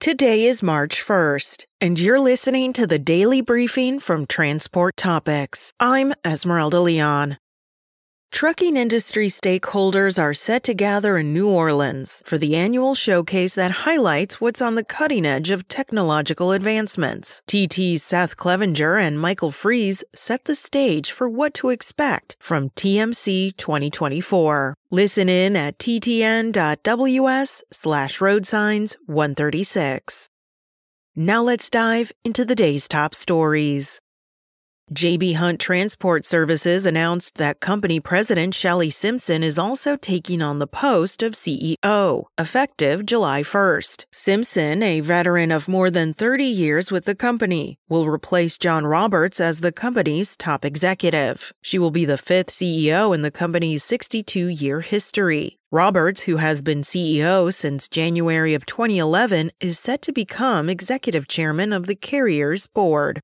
Today is March 1st, and you're listening to the daily briefing from Transport Topics. I'm Esmeralda Leon. Trucking industry stakeholders are set to gather in New Orleans for the annual showcase that highlights what's on the cutting edge of technological advancements. TT's Seth Clevenger and Michael Freeze set the stage for what to expect from TMC 2024. Listen in at ttn.ws slash road signs 136. Now let's dive into the day's top stories. JB Hunt Transport Services announced that company president Shelley Simpson is also taking on the post of CEO, effective July 1st. Simpson, a veteran of more than 30 years with the company, will replace John Roberts as the company's top executive. She will be the fifth CEO in the company's 62 year history. Roberts, who has been CEO since January of 2011, is set to become executive chairman of the carrier's board.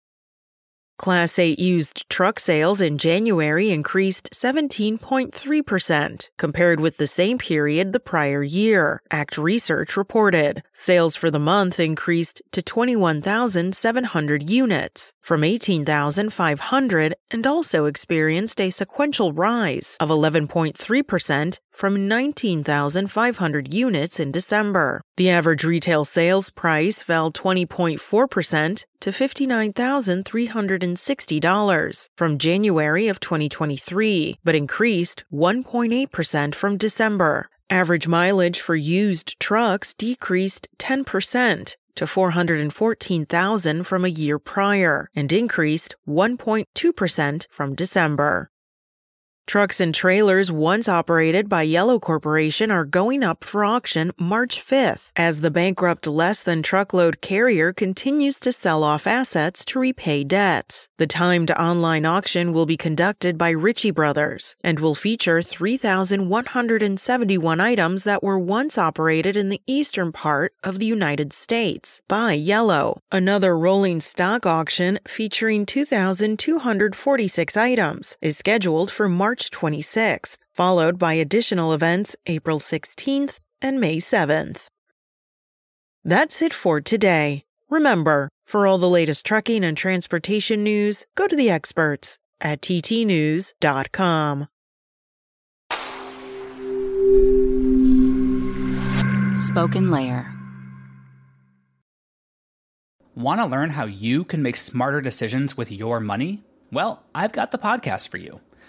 Class 8 used truck sales in January increased 17.3% compared with the same period the prior year, ACT Research reported. Sales for the month increased to 21,700 units from 18,500 and also experienced a sequential rise of 11.3% from 19,500 units in December. The average retail sales price fell 20.4% to $59,360 from January of 2023, but increased 1.8% from December. Average mileage for used trucks decreased 10% to 414,000 from a year prior and increased 1.2% from December. Trucks and trailers once operated by Yellow Corporation are going up for auction March 5th as the bankrupt less than truckload carrier continues to sell off assets to repay debts. The timed online auction will be conducted by Ritchie Brothers and will feature 3,171 items that were once operated in the eastern part of the United States by Yellow. Another rolling stock auction featuring 2,246 items is scheduled for March March 26th, followed by additional events April 16th and May 7th. That's it for today. Remember, for all the latest trucking and transportation news, go to the experts at ttnews.com. Spoken Layer. Want to learn how you can make smarter decisions with your money? Well, I've got the podcast for you.